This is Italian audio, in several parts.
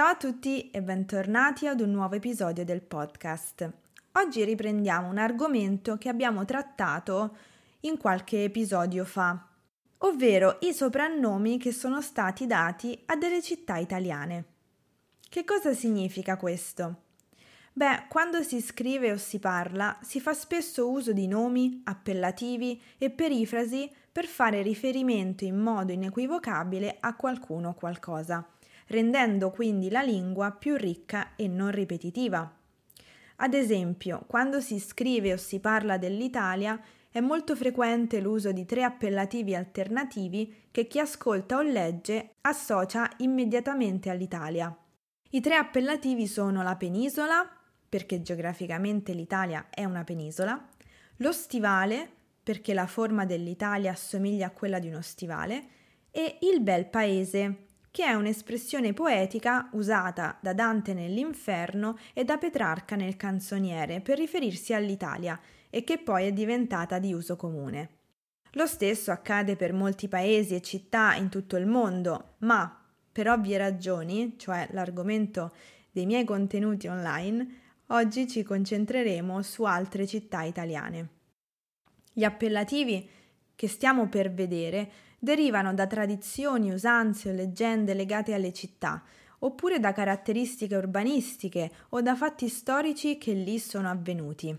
Ciao a tutti e bentornati ad un nuovo episodio del podcast. Oggi riprendiamo un argomento che abbiamo trattato in qualche episodio fa, ovvero i soprannomi che sono stati dati a delle città italiane. Che cosa significa questo? Beh, quando si scrive o si parla si fa spesso uso di nomi, appellativi e perifrasi per fare riferimento in modo inequivocabile a qualcuno o qualcosa, rendendo quindi la lingua più ricca e non ripetitiva. Ad esempio, quando si scrive o si parla dell'Italia è molto frequente l'uso di tre appellativi alternativi che chi ascolta o legge associa immediatamente all'Italia. I tre appellativi sono la penisola, perché geograficamente l'Italia è una penisola, lo stivale, perché la forma dell'Italia assomiglia a quella di uno stivale, e il bel paese, che è un'espressione poetica usata da Dante nell'Inferno e da Petrarca nel Canzoniere per riferirsi all'Italia e che poi è diventata di uso comune. Lo stesso accade per molti paesi e città in tutto il mondo, ma per ovvie ragioni, cioè l'argomento dei miei contenuti online, oggi ci concentreremo su altre città italiane. Gli appellativi che stiamo per vedere derivano da tradizioni, usanze o leggende legate alle città, oppure da caratteristiche urbanistiche o da fatti storici che lì sono avvenuti.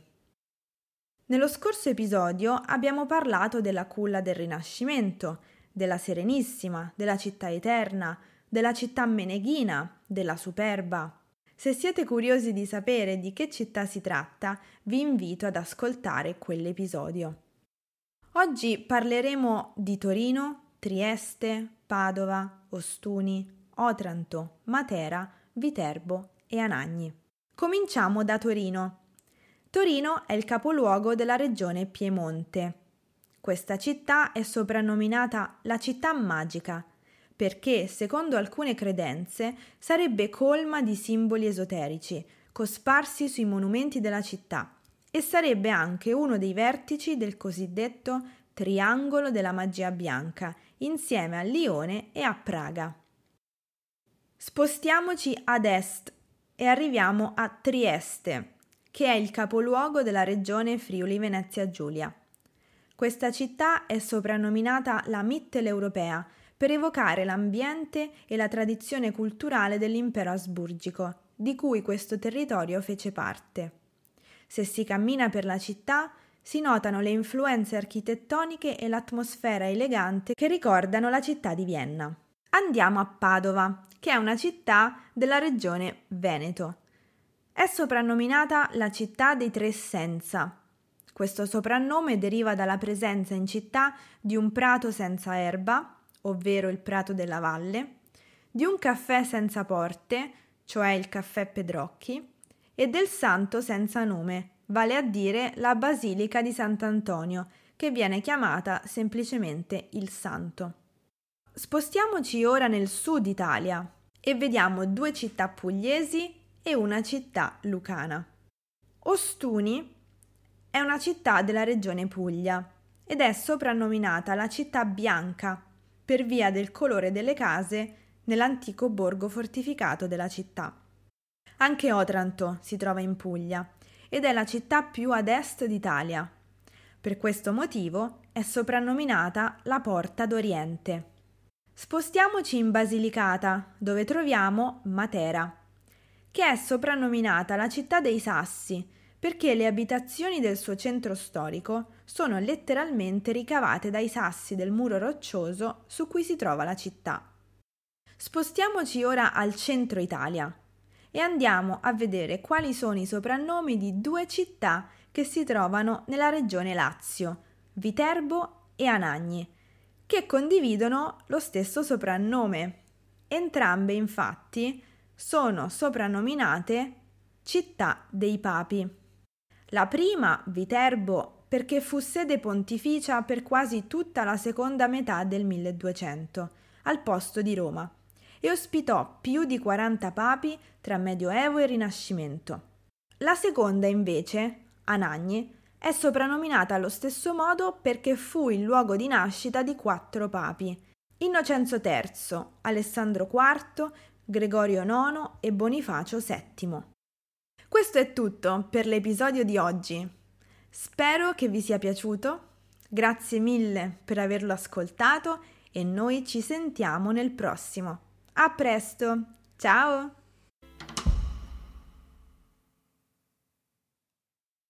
Nello scorso episodio abbiamo parlato della culla del Rinascimento, della Serenissima, della città eterna, della città meneghina, della Superba, se siete curiosi di sapere di che città si tratta, vi invito ad ascoltare quell'episodio. Oggi parleremo di Torino, Trieste, Padova, Ostuni, Otranto, Matera, Viterbo e Anagni. Cominciamo da Torino. Torino è il capoluogo della regione Piemonte. Questa città è soprannominata la città magica perché, secondo alcune credenze, sarebbe colma di simboli esoterici, cosparsi sui monumenti della città, e sarebbe anche uno dei vertici del cosiddetto Triangolo della magia bianca, insieme a Lione e a Praga. Spostiamoci ad est e arriviamo a Trieste, che è il capoluogo della regione Friuli Venezia Giulia. Questa città è soprannominata la Mitteleuropea per evocare l'ambiente e la tradizione culturale dell'impero asburgico, di cui questo territorio fece parte. Se si cammina per la città, si notano le influenze architettoniche e l'atmosfera elegante che ricordano la città di Vienna. Andiamo a Padova, che è una città della regione Veneto. È soprannominata la città dei tre senza. Questo soprannome deriva dalla presenza in città di un prato senza erba, ovvero il Prato della Valle, di un caffè senza porte, cioè il caffè Pedrocchi, e del santo senza nome, vale a dire la Basilica di Sant'Antonio, che viene chiamata semplicemente il Santo. Spostiamoci ora nel sud Italia e vediamo due città pugliesi e una città lucana. Ostuni è una città della regione Puglia ed è soprannominata la città bianca per via del colore delle case nell'antico borgo fortificato della città. Anche Otranto si trova in Puglia ed è la città più ad est d'Italia. Per questo motivo è soprannominata la Porta d'Oriente. Spostiamoci in Basilicata, dove troviamo Matera, che è soprannominata la città dei Sassi, perché le abitazioni del suo centro storico sono letteralmente ricavate dai sassi del muro roccioso su cui si trova la città. Spostiamoci ora al centro Italia e andiamo a vedere quali sono i soprannomi di due città che si trovano nella regione Lazio, Viterbo e Anagni, che condividono lo stesso soprannome. Entrambe infatti sono soprannominate città dei papi. La prima, Viterbo, perché fu sede pontificia per quasi tutta la seconda metà del 1200, al posto di Roma, e ospitò più di 40 papi tra Medioevo e Rinascimento. La seconda, invece, Anagni, è soprannominata allo stesso modo perché fu il luogo di nascita di quattro papi, Innocenzo III, Alessandro IV, Gregorio IX e Bonifacio VII. Questo è tutto per l'episodio di oggi. Spero che vi sia piaciuto. Grazie mille per averlo ascoltato e noi ci sentiamo nel prossimo. A presto! Ciao!